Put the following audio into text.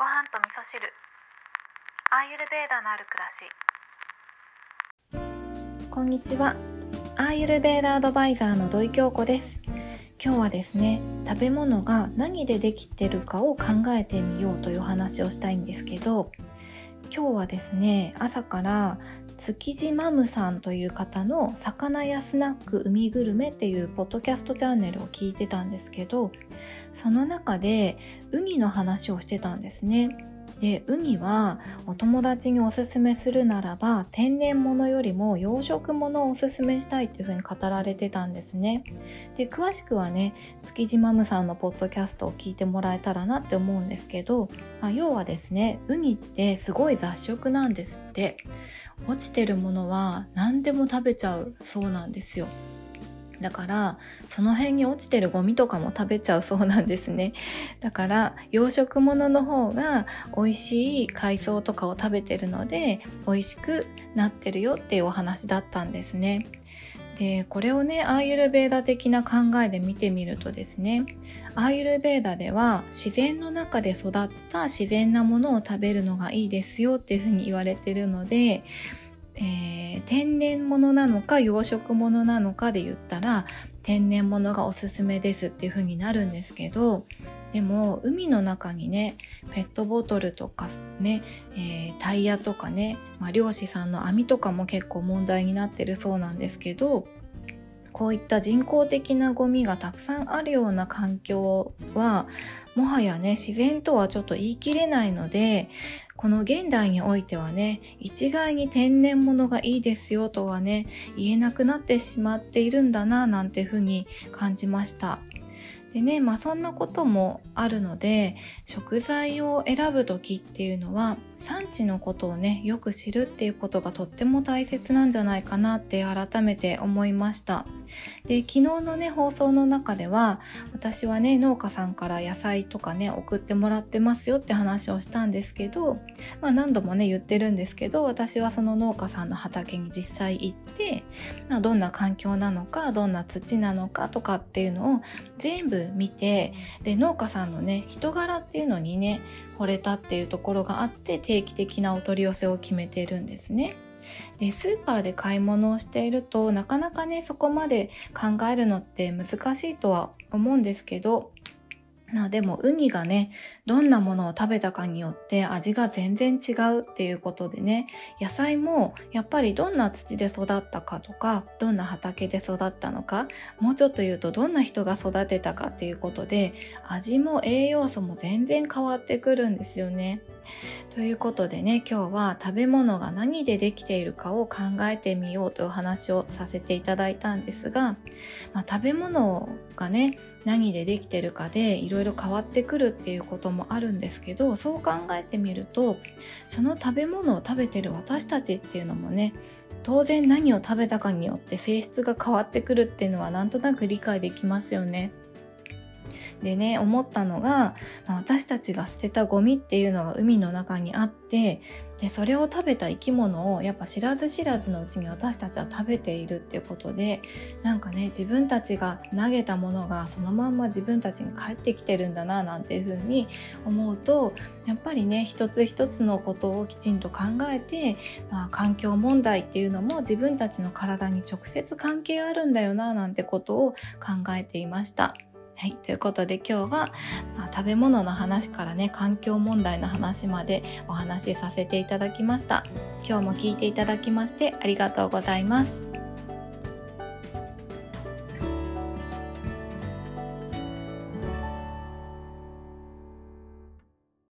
ご飯と味噌汁。アーユルベーダのある暮らし。こんにちは。アーユルベーダアドバイザーの土井京子です。今日はですね食べ物が何でできてるかを考えてみようという話をしたいんですけど今日はですね朝から築地マムさんという方の魚やスナック海グルメっていうポッドキャストチャンネルを聞いてたんですけどその中でウニの話をしてたんですね。でウニはお友達におすすめするならば天然物よりも養殖物をおすすめしたいっていうふうに語られてたんですね。で詳しくはね築地マムさんのポッドキャストを聞いてもらえたらなって思うんですけど、まあ、要はですねウニってすごい雑食なんですって。落ちてるものは何でも食べちゃうそうなんですよ。だからその辺に落ちてるゴミとかも食べちゃうそうなんですね。だから養殖物の方が美味しい海藻とかを食べてるので美味しくなってるよっていうお話だったんですね。でこれをねアーユルベーダ的な考えで見てみるとですねアーユルベーダでは自然の中で育った自然なものを食べるのがいいですよっていうふうに言われてるのでえー、天然物なのか養殖物なのかで言ったら天然物がおすすめですっていう風になるんですけどでも海の中にねペットボトルとかね、えー、タイヤとかね、まあ、漁師さんの網とかも結構問題になってるそうなんですけどこういった人工的なゴミがたくさんあるような環境はもはやね自然とはちょっと言い切れないのでこの現代においてはね一概に天然物がいいですよとはね言えなくなってしまっているんだななんていうふうに感じました。でねまあそんなこともあるので食材を選ぶ時っていうのは産地のことをねよく知るっていうことがとっても大切なんじゃないかなって改めて思いました。で昨日のね放送の中では私はね農家さんから野菜とかね送ってもらってますよって話をしたんですけど、まあ、何度もね言ってるんですけど私はその農家さんの畑に実際行って、まあ、どんな環境なのかどんな土なのかとかっていうのを全部見てで農家さんのね人柄っていうのにね惚れたっていうところがあって定期的なお取り寄せを決めてるんですね。でスーパーで買い物をしているとなかなかねそこまで考えるのって難しいとは思うんですけどまあでもウニがね、どんなものを食べたかによって味が全然違うっていうことでね、野菜もやっぱりどんな土で育ったかとか、どんな畑で育ったのか、もうちょっと言うとどんな人が育てたかっていうことで、味も栄養素も全然変わってくるんですよね。ということでね、今日は食べ物が何でできているかを考えてみようという話をさせていただいたんですが、まあ、食べ物がね、何でできてるかでいろいろ変わってくるっていうこともあるんですけどそう考えてみるとその食べ物を食べてる私たちっていうのもね当然何を食べたかによって性質が変わってくるっていうのはなんとなく理解できますよね。でね思ったのが、まあ、私たちが捨てたゴミっていうのが海の中にあってでそれを食べた生き物をやっぱ知らず知らずのうちに私たちは食べているっていうことでなんかね自分たちが投げたものがそのまんま自分たちに返ってきてるんだななんていうふうに思うとやっぱりね一つ一つのことをきちんと考えて、まあ、環境問題っていうのも自分たちの体に直接関係あるんだよななんてことを考えていました。はい、ということで今日は、まあ、食べ物の話からね環境問題の話までお話しさせていただきました。今日も聞いていただきましてありがとうございます。